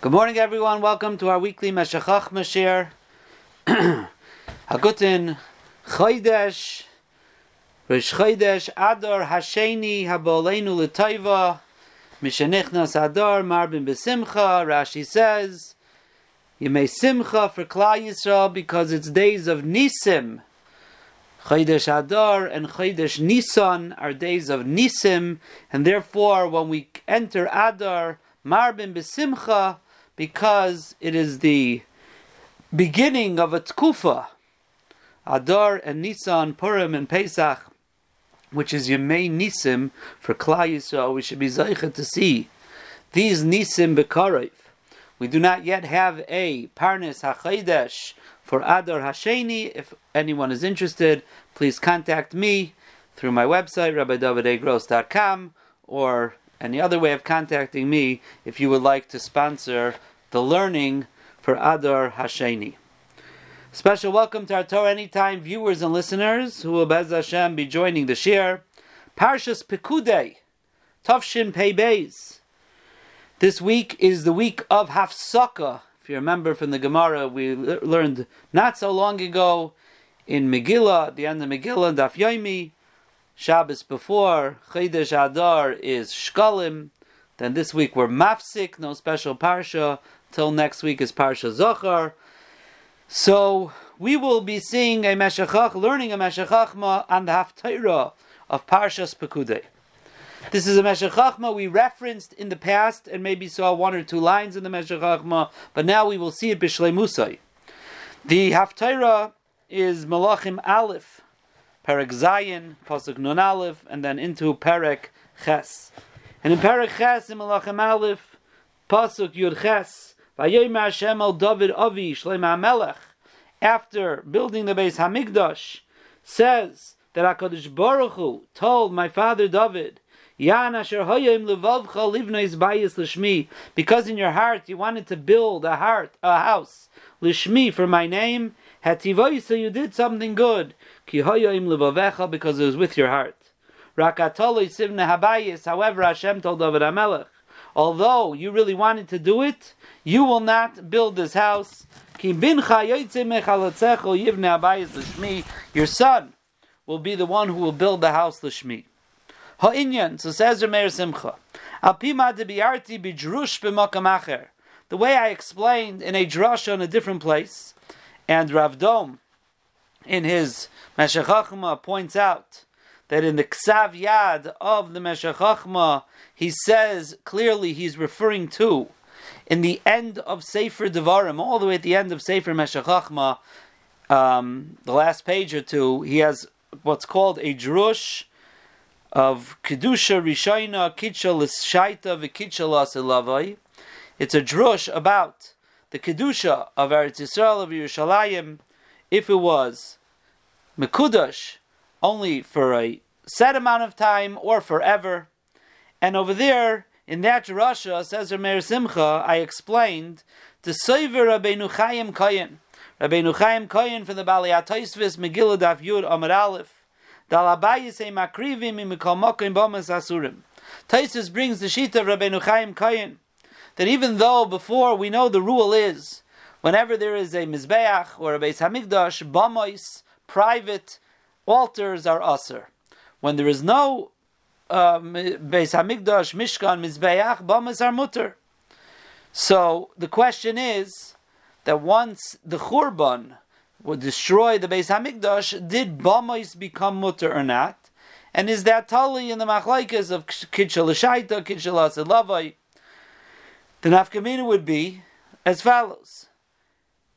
Good morning, everyone. Welcome to our weekly Meshachach Mashir. Hagutin Chodesh, Rish Chodesh, Adar, Hasheni, Habolenu L'Taiva, Mishenichnas Adar, Marbin Besimcha. Rashi says, You may Simcha for Klal Yisrael because it's days of Nisim. Chodesh Adar and Chodesh Nisan are days of Nisim, and therefore, when we enter Adar, Marbin Besimcha, because it is the beginning of a tkufa, Adar and Nisan, Purim and Pesach, which is Yemei Nisim for Klal Yisrael. We should be zeichet to see these Nisim Bekarev. We do not yet have a Parnes HaChaydesh for Adar Hasheni. If anyone is interested, please contact me through my website, rabbidavidegros.com, or any other way of contacting me if you would like to sponsor the learning for Adar Hasheni. Special welcome to our Torah Anytime viewers and listeners who will Bez Hashem be joining the shir. Parshas Pekudei, Tavshin Pei Beis. This week is the week of Hafsaka. If you remember from the Gemara, we learned not so long ago in Megillah, the end of Megillah, Daf Yomi, Shabbos before, Chedesh Adar is Shkalim. Then this week we're Mafsik, no special Parsha. Till next week is Parsha Zachor. So we will be seeing a Meshachach, learning a Meshachachma on the Haftarah of Parshas Pekudei. This is a Meshachachma we referenced in the past and maybe saw one or two lines in the Meshachachma, but now we will see it Bishleimusai. The Haftarah is Malachim Aleph, Perek Zayin, Pasuk Nun Aleph, and then into Perek Ches. And in Perek Ches, in Malachim Aleph, Pasuk Yud Ches, After building the Beis Hamikdash, says that HaKadosh Baruch Hu told my father David, lishmi, because in your heart you wanted to build a heart, a house, lishmi for my name, so you did something good, because it was with your heart. However Hashem told David HaMelech, although you really wanted to do it, you will not build this house. Your son will be the one who will build the house l'shmi. Ha'inyan, so says Rameir Simcha. The way I explained in a drasha in a different place, and Rav Dom, in his Meshachachma, points out that in the Ksav Yad of the Meshachachma, he says clearly he's referring to in the end of Sefer Devarim, all the way at the end of Sefer Meshachachma, um, the last page or two, he has what's called a drush of Kedusha Rishayna Kitcha L'Shaita V'Kitcha L'Asilavai. It's a drush about the Kedusha of Eretz Yisrael of Yerushalayim, if it was Mekudash, only for a set amount of time or forever. And over there, in that Russia, says Rameir Simcha, I explained to Soiver Rabbeinu Chaim Koyen. Rabbeinu Chaim Koyen from the Bali Ataisvis Megillah Daf Yud Amar Aleph. Taisus brings the sheet of Rabbeinu Chaim Koyen that even though before we know the rule is whenever there is a mizbeach or a beis hamikdash, bamos, private altars are aser. When there is no um, beis hamikdash, mishkan, mizbeach, bamos are mutter. So the question is that once the churban would destroy the Beis Hamikdash, did Bamais become mutter or not? And is that tali in the machlaikas of Kitchel Shaita, Kitchel Lavai? The nafkamina would be as follows.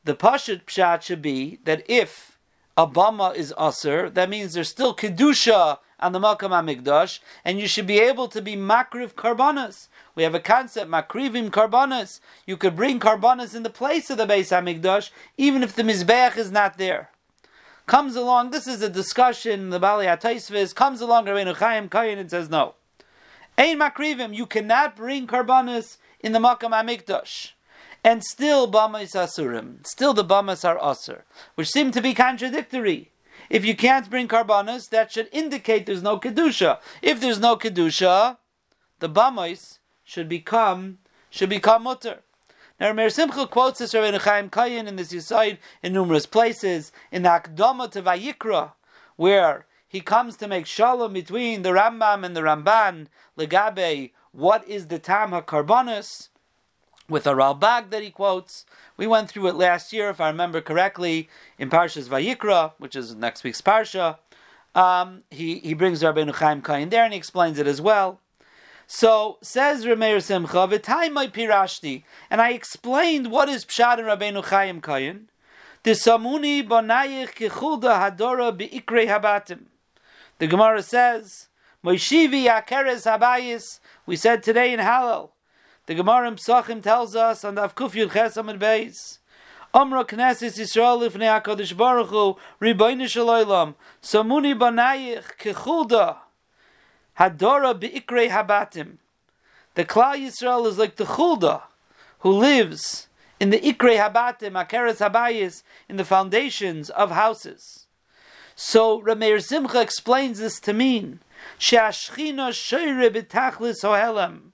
The Pashat Pshat should be that if a is Aser, that means there's still Kedusha on the Makam HaMikdash, and you should be able to be Makriv Karbanas. We have a concept, Makrivim Karbanas. You could bring Karbanas in the place of the Beis HaMikdash, even if the Mizbeach is not there. Comes along, this is a discussion, the Bali HaTaisvis, comes along Rabbeinu Chaim Kayin and says no. Ein Makrivim, you cannot bring Karbanas in the Makam HaMikdash. And still Bamas Asurim, still the Bamas are Asur, which seem to be contradictory. If you can't bring karbanos, that should indicate there's no kedusha. If there's no kedusha, the bamos should become should become mutter. Now, Meir Simcha quotes this Rabbeinu Chaim Kayin in this Yisoid in numerous places. In the Akdama to Vayikra, where he comes to make shalom between the Rambam and the Ramban, Legabe, what is the Tam HaKarbonis, with a Ralbag that he quotes. We went through it last year, if I remember correctly, in Parshas Vayikra, which is next week's Parsha. Um, he, he brings Rabbeinu Chaim Kayin there and he explains it as well. So says Rameir Simcha, my pirashti, and I explained what is Pshat and Rabbeinu Chaim Kayin. The samuni hadora habatim. The Gemara says, Moishivi akeres habayis. We said today in Hallel. The Gemara in Psachim tells us on the Avkuf Yud Chesam and Beis. Amra Knesset Yisrael lifnei HaKadosh Baruch Hu Ribono Shel Olam Samuni banayich kechulda Hadora be'ikrei habatim. The Klal Yisrael is like the chulda who lives in the ikrei habatim, akeres habayis, in the foundations of houses. So Rameir Simcha explains this to mean she'ashchina shoyre b'tachlis hohelam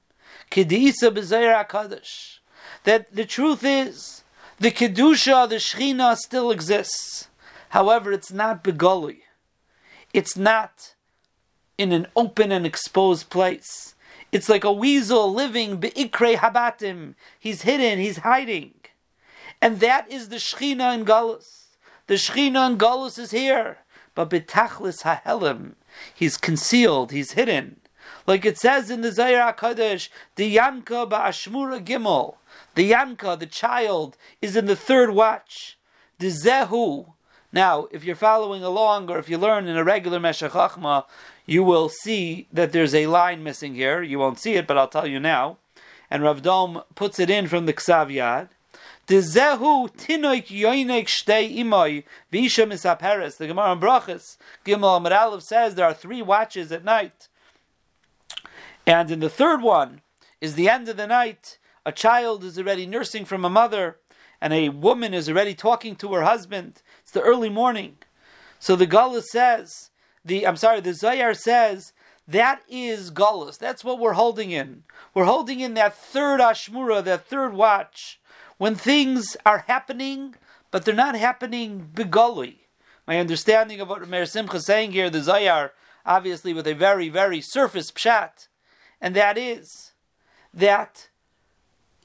kedisa b'zayir hakadosh. That the truth is the kedusha, the shechina, still exists. However, it's not begoli. It's not in an open and exposed place. It's like a weasel living be'ikre habatim. He's hidden, he's hiding. And that is the Shechina in Galus. The Shechina in Galus is here. But betachlis hahelim, he's concealed, he's hidden. Like it says in the Zayar HaKadosh, the Yanka ba'ashmura gimel. The Yanka, the child, is in the third watch. The Zehu. Now, if you're following along, or if you learn in a regular Meshech you will see that there's a line missing here. You won't see it, but I'll tell you now. And Rav Dom puts it in from the Ksav Yad. Dezehu tinoik yoinek shtei imoy visha misaperes. The Gemara in Brachas, Gimel Amar says there are three watches at night. And in the third one is the end of the night. A child is already nursing from a mother, and a woman is already talking to her husband. It's the early morning. So the Gullah says the I'm sorry, the Zayar says that is Gullus. That's what we're holding in. We're holding in that third Ashmura, that third watch, when things are happening, but they're not happening begully. My understanding of what Meir Simcha is saying here, the Zayar, obviously with a very, very surface pshat, and that is that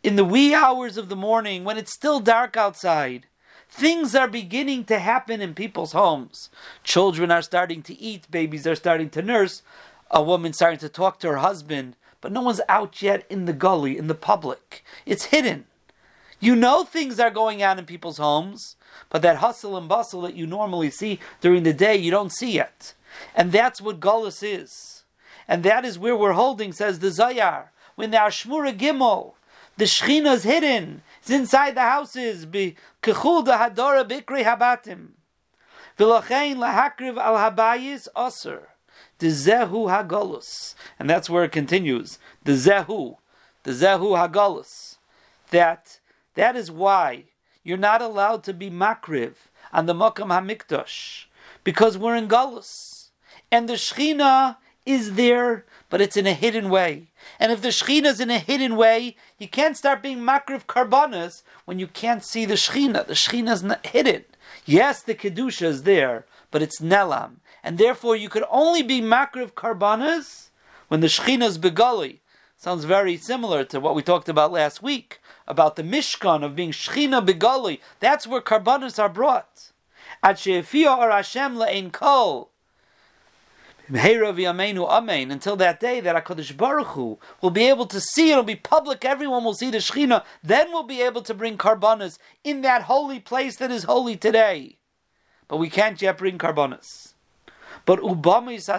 in the wee hours of the morning, when it's still dark outside, Things are beginning to happen in people's homes. Children are starting to eat, babies are starting to nurse, a woman starting to talk to her husband, but no one's out yet in the gully, in the public. It's hidden. You know things are going on in people's homes, but that hustle and bustle that you normally see during the day, you don't see yet. And that's what Gullus is. And that is where we're holding, says the Zayar. When the Ashmura Gimel, the Shechina is hidden. It's inside the houses. Be kechul da hadora bikri habatim. V'lachein lahakriv al habayis aser. The zehu hagolus. And that's where it continues. The zehu. The zehu hagolus. That, that is why you're not allowed to be makriv on the Makam HaMikdash. Because we're in Galus. And the Shechina is there, but it's in a hidden way. And if the Shechina is in a hidden way, you can't start being makriv karbanas when you can't see the Shechina. The Shechina is hidden. Yes, the Kedusha is there, but it's Nelam. And therefore, you could only be makriv karbanas when the Shechina is begali. Sounds very similar to what we talked about last week about the Mishkan of being Shechina begali. That's where karbanas are brought. At She'efiyah or Hashem le'en kol until that day that HaKadosh Baruch Hu will be able to see, it'll be public, everyone will see the Shechina, then we'll be able to bring karbanas in that holy place that is holy today. But we can't yet bring karbanas. But Ubama is.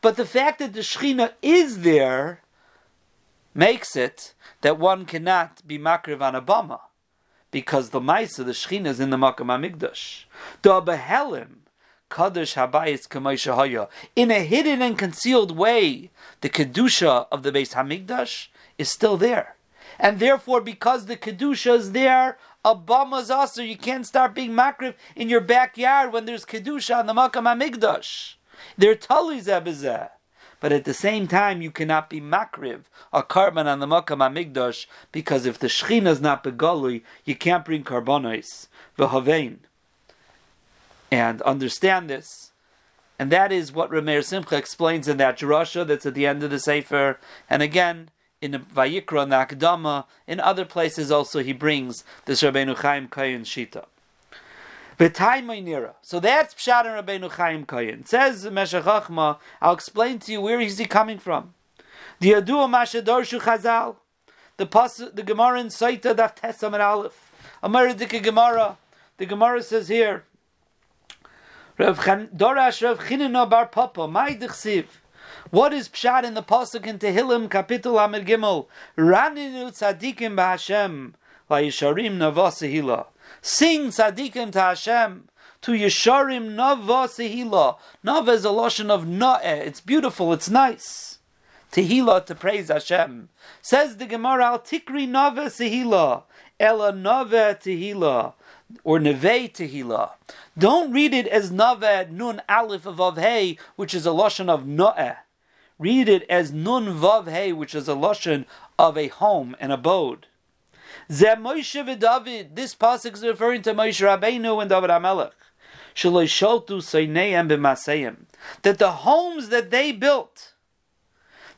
But the fact that the Shechina is there makes it that one cannot be makriv on Obama. Because the Maisa, the Shechina is in the Makam HaMikdash. The Abahelim, Habayis In a hidden and concealed way, the Kedusha of the Beis Hamikdash is still there. And therefore, because the Kedusha is there, Abama's also, you can't start being makrif in your backyard when there's Kedusha on the Makam Hamikdash. They're Tali Zebizeh. but at the same time you cannot be makriv, a carbon on the Makam Amigdash, because if the Shechina is not begolui, you can't bring carbonis, v'havein. And understand this. And that is what Rameir Simcha explains in that drasha that's at the end of the Sefer. And again, in the Vayikra, in the Akdama, in other places also he brings this Rabbeinu Chaim Kayin Shita. So that's Pshat and Rabbeinu Chaim Kayin. Says Meshach Chachma, I'll explain to you where is he coming from. The Yadua Mashadorshu Chazal, the pas, the Gemara in Saita Daf Tesam and Aleph, Amaridika Gemara. The Gemara says here, Rav Dorash Rav Chinina Bar Papa, my Dechsiv. What is pshat in the pasuk in Tehillim, Kapitel Amid Gimel? Raninu tzadikim b'Hashem, vayisharim navasehila. Sing tzadikim to Hashem, to Yesharim navasehila. Nav is a lotion of na'eh. It's beautiful, it's nice. Tehila to praise Hashem. Says the Gemara, Al tikri navasehila. Ela nave tehila or Neve Tehillah. Don't read it as Nave Nun Aleph of Hey, which is a lotion of Noeh. Read it as Nun Vav Hey, which is a lotion of a home, an abode. Ze Moshe v'David. This pasuk is referring to Moshe Rabbeinu and David Hamelech. Shaloi sholtu seineim b'maseim. That the homes that they built,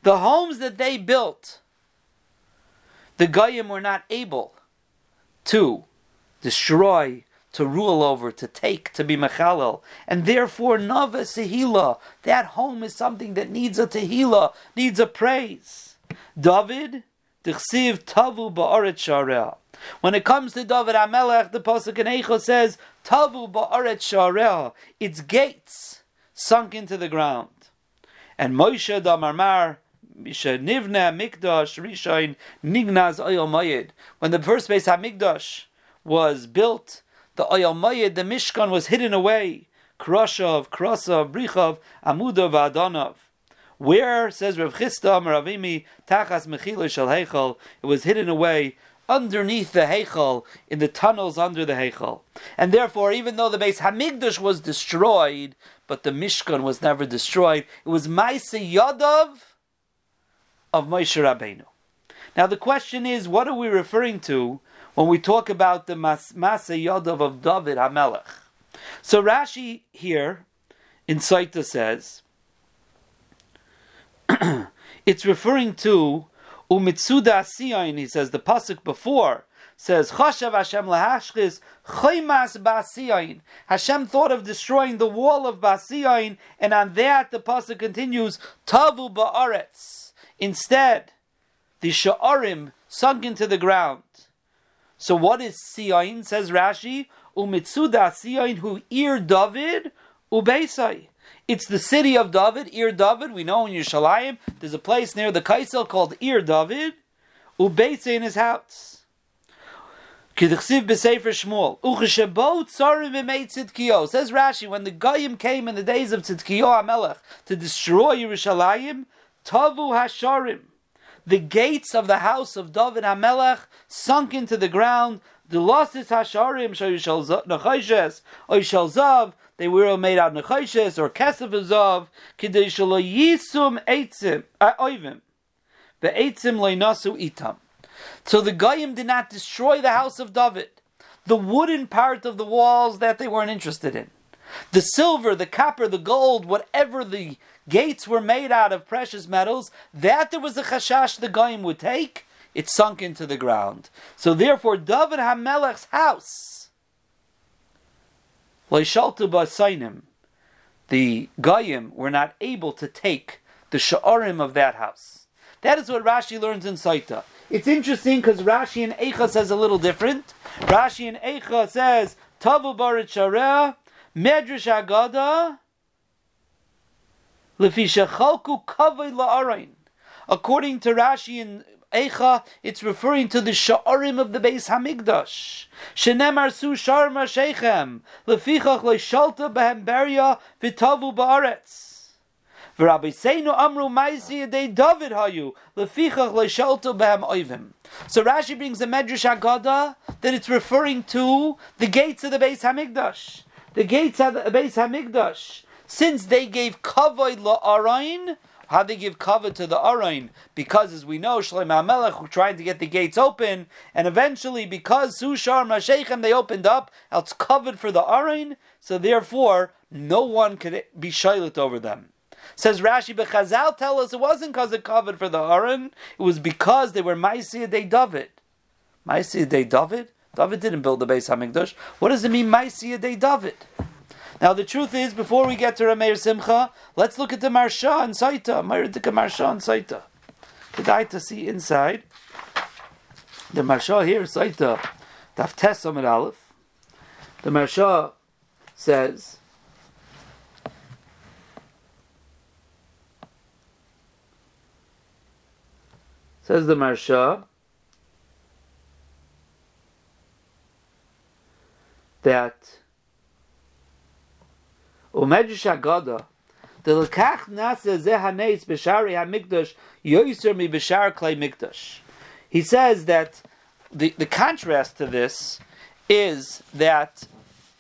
the homes that they built, the Goyim were not able to destroy, to rule over, to take, to be mechalel. And therefore, Nava Sehila, that home is something that needs a tehila, needs a praise. David, Dichsiv Tavu Ba'aret Sharea. When it comes to David Amelech, the Pasuk in Eicha says, Tavu Ba'aret Sharea, its gates sunk into the ground. And Moshe Damarmar, Nivna Mikdash Rishain Nignaz Oyel Mayid. When the first Beis Hamikdash was built, the Oyal Mayid, the Mishkan was hidden away. Krashav, Krasav, Brichav, Amudav, Adanav. Where, says Rav Chisda, Maravimi, Tachas Mechilo Shal Heichal, it was hidden away underneath the Heichal, in the tunnels under the Heichal. And therefore, even though the Beis Hamigdash was destroyed, but the Mishkan was never destroyed, it was Maise Yadav of Moshe Rabbeinu. Now the question is, what are we referring to when we talk about the Masa Yadav of David Hamelech. So Rashi here in Saita says it's referring to Umitsuda Asiyain, he says the pasuk before says Chashav Hashem lahashchis chaymas basiyain. Hashem thought of destroying the wall of basiyain, and on that the pasuk continues tavu ba'aretz. Instead, the sha'arim sunk into the ground. So what is Siyain? Says Rashi, Umitsuda Siyain who ear David Ubeisai. It's the city of David, Ir David. We know in Yerushalayim there's a place near the Kaisel called Ir David. Ubeisai in his house. Kidchsiv b'sefer Shmuel. Ucheshebo tzarim v'meit tzidkiyo. Says Rashi, when the Goyim came in the days of Tzidkiyo HaMelech to destroy Yerushalayim, Tavu Hasharim the gates of the house of David Hamelech sunk into the ground. The losses hasharim nechayshes oishal zav. They were made out nechayshes or kesef zav. Kidei shalo yisum eitzim uh, oivim. The eitzim leinasu itam. So the goyim did not destroy the house of David. The wooden part of the walls that they weren't interested in. The silver, the copper, the gold, whatever the gates were made out of precious metals, that there was a chashash the goyim would take, it sunk into the ground. So therefore, David Hamelech's house, the goyim were not able to take the sha'arim of that house. That is what Rashi learns in Saita. It's interesting because Rashi in Eicha says a little different. Rashi in Eicha says, Tavu Barit Sharea, Medrash Agada, According to Rashi in Eicha, it's referring to the sha'arim of the Beis Hamikdash. Shenemar su sharma sheichem, lefichach leishalta behem beria v'tavu ba'aretz. V'rabbi seinu amru maisi yedei David hayu, lefichach leishalta behem oivim. So Rashi brings a Medrash Agada that it's referring to the gates of the Beis Hamikdash. The gates of the Beis Hamikdash since they gave kavod la'arain, how they give kavod to the Arain? Because, as we know, Shlomo HaMelech trying to get the gates open, and eventually, because Sushar Mashechem, they opened up, it's covered for the Arain, so therefore, no one could be shilit over them. Says Rashi, but Chazal tell us it wasn't because it covered for the Aron, it was because they were Maisiyah de David. Maisiyah de David? David didn't build the Beis Hamikdash. What does it mean, Maisiyah de David? Now the truth is, before we get to Rameir Simcha, let's look at the Marsha and Saita. Maridika Marsha and Saita. Kedai to see inside. The Marsha here, Saita, Daf Amid Aleph. The Marsha says, says the Marsha, that Umedrash Agada, the lekach nasa zeh haneis b'shari hamikdash yoiser mi b'shar klei mikdash. He says that the, the contrast to this is that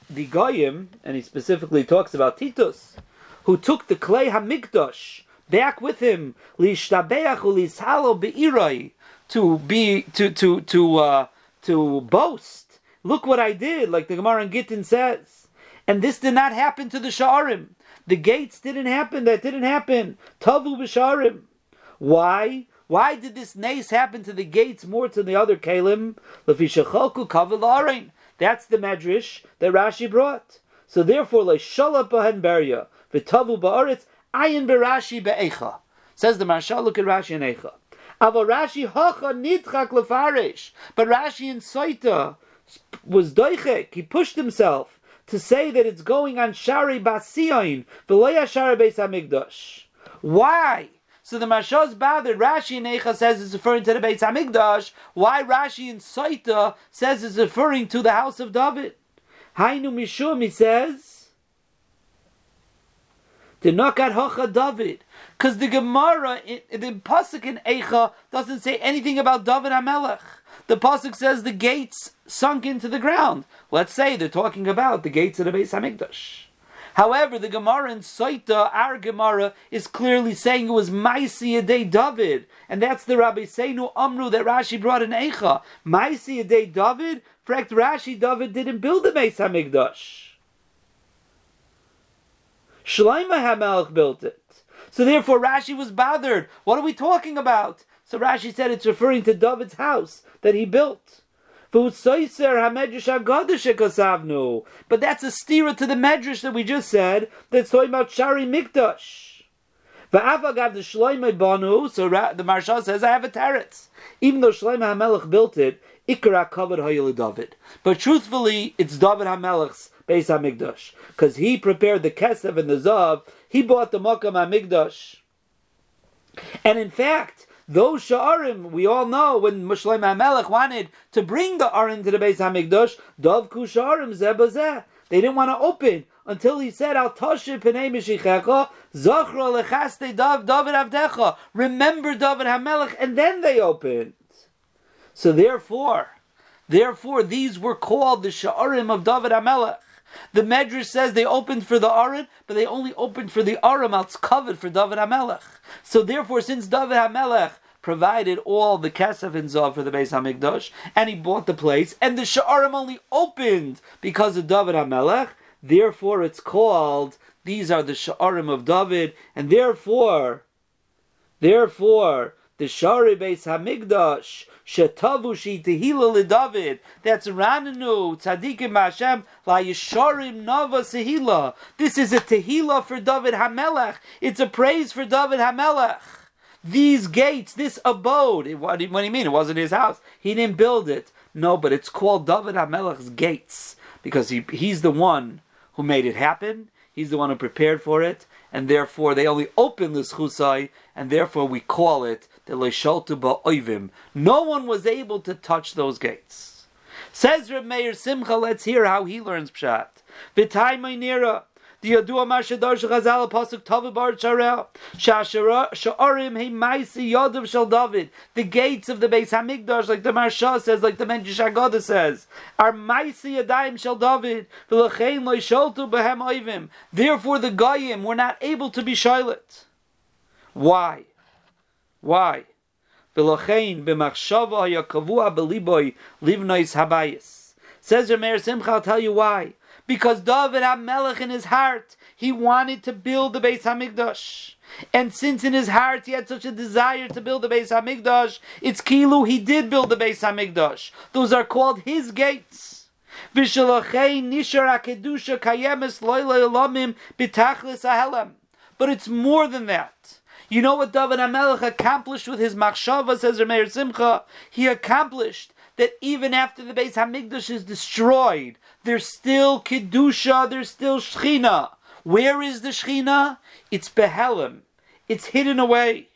the goyim, and he specifically talks about Titus, who took the klei hamikdash back with him lishtabeach ulishalo beiroi to be to to to uh, to boast. Look what I did, like the Gemara in Gittin says. And this did not happen to the Sha'arim. The gates didn't happen. That didn't happen. Tavu b'Sha'arim. Why? Why did this nace happen to the gates more to the other kalim? That's the medrash that Rashi brought. So therefore, le'shala bahen beria v'tavu ba'aretz ayin berashi be'echa. Says the Marsha. Look at Rashi and Echa. Ava Rashi hacha nitchak lefarish. But Rashi in Saita was doichek. He pushed himself to say that it's going on Shari Basion, Veloya Shari Beis Hamikdash. Why? So the Marsha's bothered. Rashi in Eicha says it's referring to the Beis Hamikdash. Why Rashi in Saita says it's referring to the house of David? Hainu Mishum, he says. The Nakat Hocha David. Because the Gemara, the Pasuk in Eicha doesn't say anything about David HaMelech. The Pasuk says the gates sunk into the ground. Let's say they're talking about the gates of the Beis Hamikdash. However, the Gemara in Saita, our Gemara, is clearly saying it was Maisi Yadei David, and that's the Rabbi Seinu Amru that Rashi brought in Eicha. Maisi Yadei David, fact Rashi David didn't build the Beis Hamikdash. Shlomo HaMelech built it. So therefore Rashi was bothered. What are we talking about? So Rashi said it's referring to David's house that he built. But that's a stira to the medrash that we just said that's talking about Shari Mikdash. So the Marsha says, I have a teretz. Even though Shloimei HaMelech built it, Ikra covered David. But truthfully, it's David HaMelech's Beis HaMikdash. Because he prepared the Kesef and the Zav, he bought the Makam HaMikdash. And in fact, those sha'arim, we all know when Mushleim HaMelech wanted to bring the arim to the Beis HaMikdash, Dovku sha'arim zebazeh. They didn't want to open until he said, Al Toshir Pnei Mishichecha, Zochro Lechaste Dav David Avdecha. Remember David HaMelech, and then they opened. So therefore, therefore, these were called the sha'arim of David HaMelech. The Medrash says they opened for the Aron, but they only opened for the Aram it's covered for David HaMelech. So therefore, since David HaMelech provided all the Kesef and Zav for the Beis HaMikdash, and he bought the place, and the Sha'arim only opened because of David HaMelech, therefore it's called, these are the Sha'arim of David, and therefore, therefore, the Shari Beis Hamikdash Shetavu Tehila David. That's Rananu Tzadikim Hashem La Yisharim Nava Sehila. This is a Tehila for David Hamelech. It's a praise for David Hamelech. These gates, this abode. What do you mean? It wasn't his house. He didn't build it. No, but it's called David Hamelech's gates because he, he's the one who made it happen. He's the one who prepared for it, and therefore they only open this chusai, and therefore we call it. No one was able to touch those gates. Says Reb Meir Simcha, let's hear how he learns pshat. Meinira. The Yadua Bar Sha'arim Maisi Shal David. The gates of the Beis Hamikdash, like the Marsha says, like the Medrash Agoda says, are Maisi Yadayim David. V'lechein Lo Behem Oivim. Therefore, the Goyim were not able to be Shiloh. Why? Why? V'lochein b'machshava hayakavua beliboy livnois habayis. Says Rameir Simcha, I'll tell you why. Because David HaMelech in his heart, he wanted to build the Beis HaMikdash. And since in his heart he had such a desire to build the Beis Hamikdash, it's kilu he did build the Beis Hamikdash. Those are called his gates. But it's more than that. You know what David HaMelech accomplished with his machshava, says Rameir Simcha? He accomplished that even after the Beis Hamikdash is destroyed, there's still Kedusha, there's still Shechina. Where is the Shechina? It's Behelim. It's hidden away.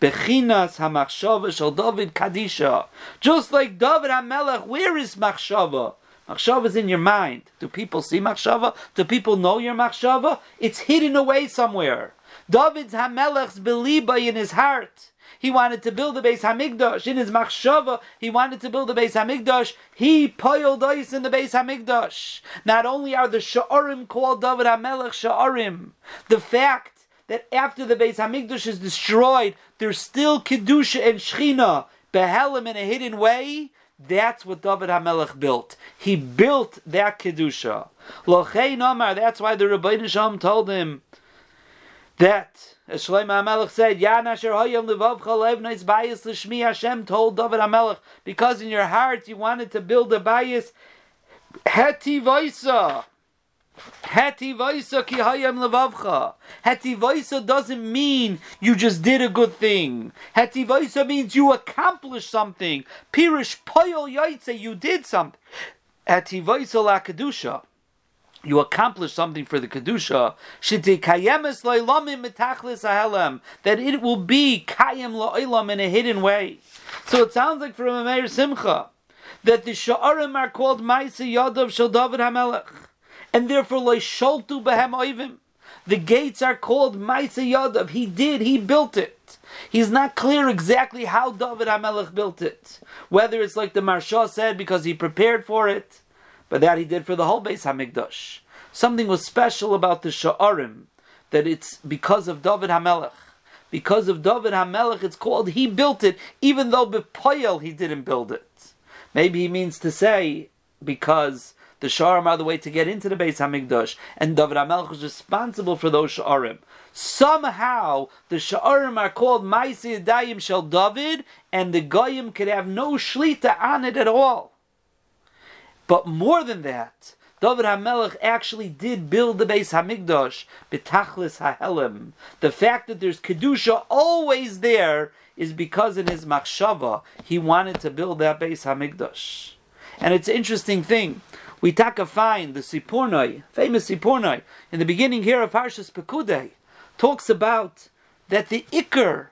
Bechinas hamachshava shel David Kadisha. Just like David HaMelech, where is machshava? Machshava is in your mind. Do people see machshava? Do people know your machshava? It's hidden away somewhere. David's HaMelech's beliba in his heart. He wanted to build the Beis Hamikdash. In his machshava, he wanted to build the Beis Hamikdash. He poiled ice in the Beis Hamikdash. Not only are the Sha'arim called David HaMelech Sha'arim, the fact that after the Beis Hamikdash is destroyed, there's still Kedusha and Shechina, Behelim in a hidden way, that's what David HaMelech built. He built that Kedusha. Lochei Nomar, that's why the Rabbi Shalom told him that as Shlomo HaMelech said, Yan asher hoyam levavcha levnois bayis l'shmi Hashem told David HaMelech, because in your heart you wanted to build a bayis, heti voisa. Heti voisa ki hayam levavcha. Heti voisa doesn't mean you just did a good thing. Heti voisa means you accomplished something. Pirish poyol yaitse, you did something. Heti voisa la kedusha you accomplish something for the kedusha, that it will be kayem lo'ilam in a hidden way. So it sounds like from a Meir Simcha that the sha'arim are called Maisa Yadav Shel David Hamelech, and therefore lo'isholtu behem oivim. The gates are called Maisa Yadav. He did. He built it. He's not clear exactly how David Hamelech built it. Whether it's like the Maharsha said because he prepared for it but that he did for the whole Beis Hamikdash. Something was special about the Sha'arim, that it's because of David Hamelech. Because of David Hamelech, it's called he built it, even though Bepoyel he didn't build it. Maybe he means to say because the Sha'arim are the way to get into the Beis Hamikdash, and David Hamelech was responsible for those Sha'arim. Somehow the Sha'arim are called Maisi Dayim Shel David, and the Goyim could have no shlita on it at all. But more than that, David HaMelech actually did build the Beis Hamikdash, betachlis hahelem. The fact that there's kedusha always there is because in his machshava he wanted to build that Beis Hamikdash. And it's an interesting thing. We taka find the Sipurnoi, famous Sipurnoi, in the beginning here of Parshas Pekudei, talks about that the ikr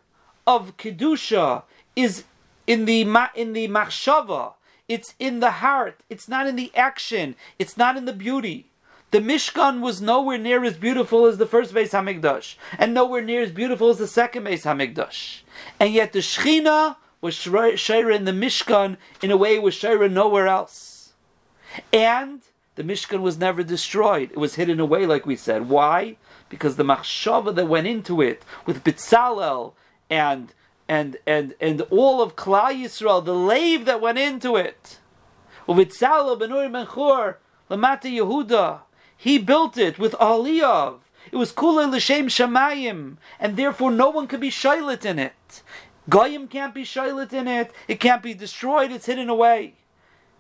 of kedusha is in the in the machshava it's in the heart. It's not in the action. It's not in the beauty. The Mishkan was nowhere near as beautiful as the first Beis Hamikdash, and nowhere near as beautiful as the second Beis Hamikdash. And yet the Shechina was Shaira in the Mishkan in a way it was Shaira nowhere else. And the Mishkan was never destroyed. It was hidden away, like we said. Why? Because the machshava that went into it with Bitzalel and and and and all of Klal Yisrael, the lave that went into it. Uvitzalo benur menchur lamata Yehuda. He built it with Aliyah. It was kula l'shem shamayim, and therefore no one could be shaylit in it. Goyim can't be shaylit in it. It can't be destroyed. It's hidden away.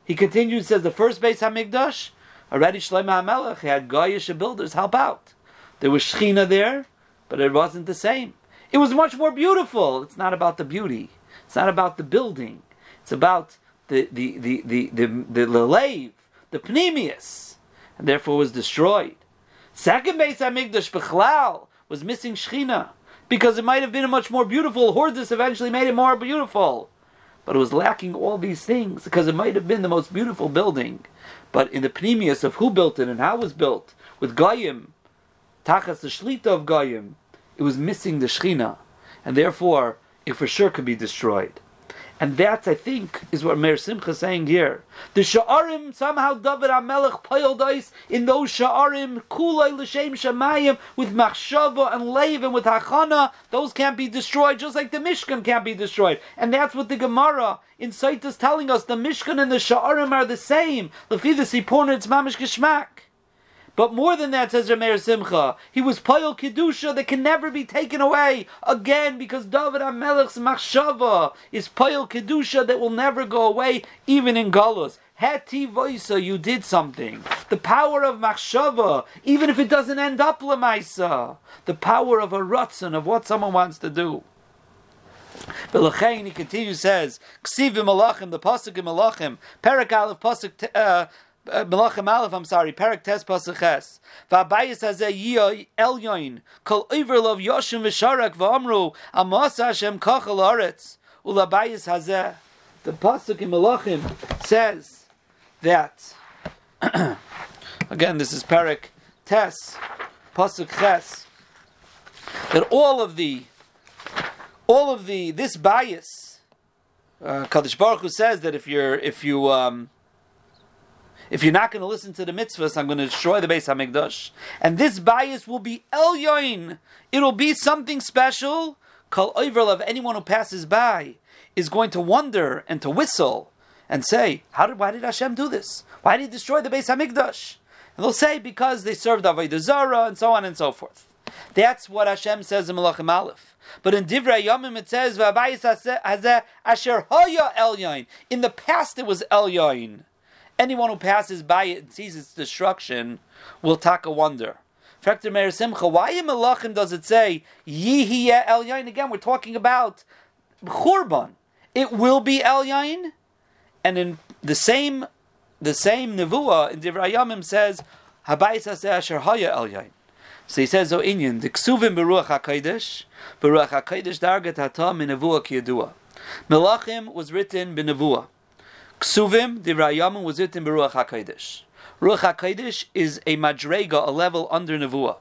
He continues, says the first Beis Hamikdash, already Shlomo HaMelech had Goyish builders help out. There was Shechina there, but it wasn't the same. It was much more beautiful. It's not about the beauty. It's not about the building. It's about the the the the the, the, the lave, the pneumius, and therefore was destroyed. Second Beis Hamikdash Bechlal was missing Shechina because it might have been a much more beautiful. Hordis eventually made it more beautiful, but it was lacking all these things because it might have been the most beautiful building, but in the pneumius of who built it and how it was built with Goyim, Tachas the Shlita of Goyim, it was missing the Shechina, and therefore it for sure could be destroyed. And that, I think, is what Meir Simcha is saying here. The Sha'arim, somehow David HaMelech piled ice in those Sha'arim, Kulay L'Shem Shemayim, with Machshava and Lev and with Hachana, those can't be destroyed, just like the Mishkan can't be destroyed. And that's what the Gemara in Sait is telling us. The Mishkan and the Sha'arim are the same. Lefi the Sipurna, it's Mamish Geshmak. But more than that, says Rameir Simcha, he was Payal Kedusha that can never be taken away. Again, because David HaMelech's Machshava is Payal Kedusha that will never go away, even in Galus. Heti Voisa, you did something. The power of Machshava, even if it doesn't end up Lamaisa. The power of a Ratzon, of what someone wants to do. But he continues, says, Ksivim Malachim, the Pasuk in Malachim, Perak Aleph, Pasuk, uh, Melachim Aleph, I'm sorry, Perak Tes Pasaches. V'abayis elyoin, kol yoshim Hashem kachal aretz, ulabayis. The Pasuk in Melachim says that, again, this is Perak Tes, Pasuk Ches, that all of the, all of the, this bias, uh, Kadosh Baruch Hu says that if you're, if you, um, if you're not going to listen to the mitzvahs, I'm going to destroy the Beis Hamikdash. And this bias will be Elyoin. It'll be something special. Kol Oivel of anyone who passes by is going to wonder and to whistle and say, "How did? Why did Hashem do this? Why did he destroy the Beis Hamikdash?" And they'll say because they served Avodah Zarah and so on and so forth. That's what Hashem says in Malachim Aleph. But in Divrei Yomim it says, V'abayis hazeh asher hoya elyoin." In the past it was elyoin anyone who passes by it and sees its destruction will take a wonder. Factor Meir Simcha, why in Melachim does it say Yihiyeh El Yain? Again, we're talking about Churban. It will be El Yain, and in the same the same nevuah in Divrei says Asher Haya El Yain. So he says, "O the Ksuvim beruach Hakodesh, beruach Hakodesh dargat hatam in nevuah kiyadua." Melachim was written in b'nevuah. Ksuvim, the Rayamim was written Beruach HaKadosh. Ruach HaKadosh is a madrega, a level under Nevuah.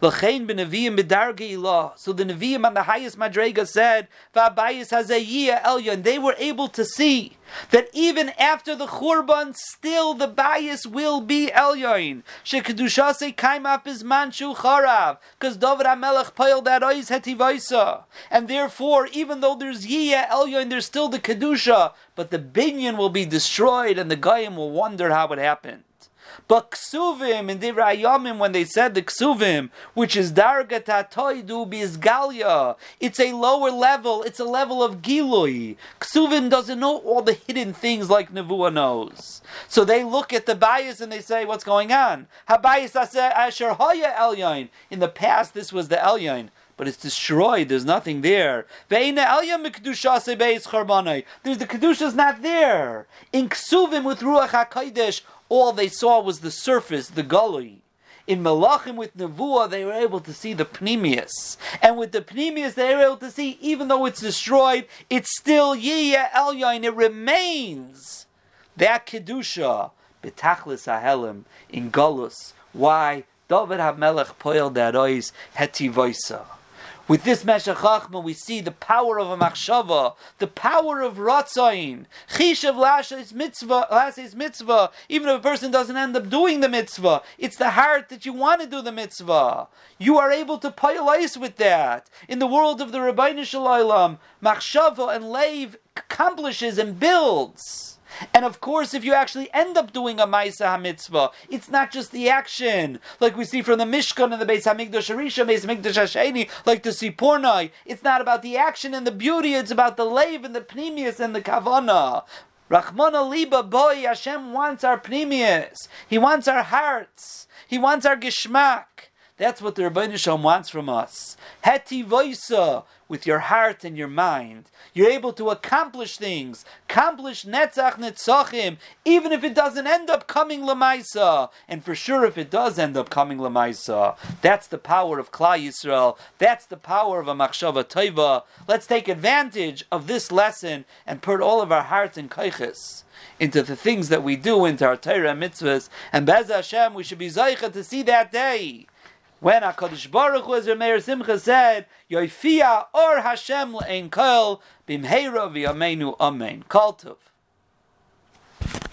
B'neviim b'darge ilah. So the Nevi'im on the highest madrega said, V'abayis hazayiyah elyon. They were able to see that even after the churban, still the bias will be elyon. Shekedushase kaimaf is manchu charav. Because David HaMelech piled that ois hetivaisa. And therefore, even though there's yiyah elyon, there's still the kedusha. But the binyan will be destroyed and the goyim will wonder how it happened. But ksuvim in Divrei Yomim, when they said the ksuvim, which is dargat hatoidu bizgalia, it's a lower level. It's a level of gilui. Ksuvim doesn't know all the hidden things like Nevuah knows. So they look at the bias and they say, "What's going on?" Habayis asher hoya elyon. In the past, this was the elyon but it's destroyed. There's nothing there. There's the kedusha's not there. In ksuvim with ruach hakodesh, all they saw was the surface, the gully. In Melachim with Nevuah, they were able to see the Pneumius. And with the Pneumius, they were able to see, even though it's destroyed, it's still Yiyah Elyon, it remains. That Kedusha, Betachlis Ahelim, in Golus. Why? David HaMelech that eyes, Hetivoisa. With this Meshach Chachma, we see the power of a machshava, the power of ratzain. Chishav lashes mitzvah, mitzvah. Even if a person doesn't end up doing the mitzvah, it's the heart that you want to do the mitzvah. You are able to pile ice with that. In the world of the Rabbeinu Shalom, machshava and leiv accomplishes and builds. And of course, if you actually end up doing a Maisa HaMitzvah, it's not just the action, like we see from the Mishkan and the Beis HaMikdash Arisha, Beis HaMikdash Hasheni, like the Sipornai. It's not about the action and the beauty, it's about the Lev and the Pnimius and the Kavana. Rachmana Liba, boy, Hashem wants our Pnimius. He wants our hearts. He wants our Geshmak. That's what the Rabbi Shalom wants from us. Heti voisa, with your heart and your mind. You're able to accomplish things, accomplish netzach netzachim, even if it doesn't end up coming lemaisa, and for sure if it does end up coming lemaisa. That's the power of Klal Yisrael. That's the power of a machshava taiva. Let's take advantage of this lesson and put all of our hearts and kaiches into the things that we do, into our Torah and mitzvahs, and Bez Hashem, we should be zaycha to see that day When HaKadosh Baruch Hu, as Meir Simcha said, Yoifia or Hashem le'en kol bimheira v'yameinu amen. Kol tov.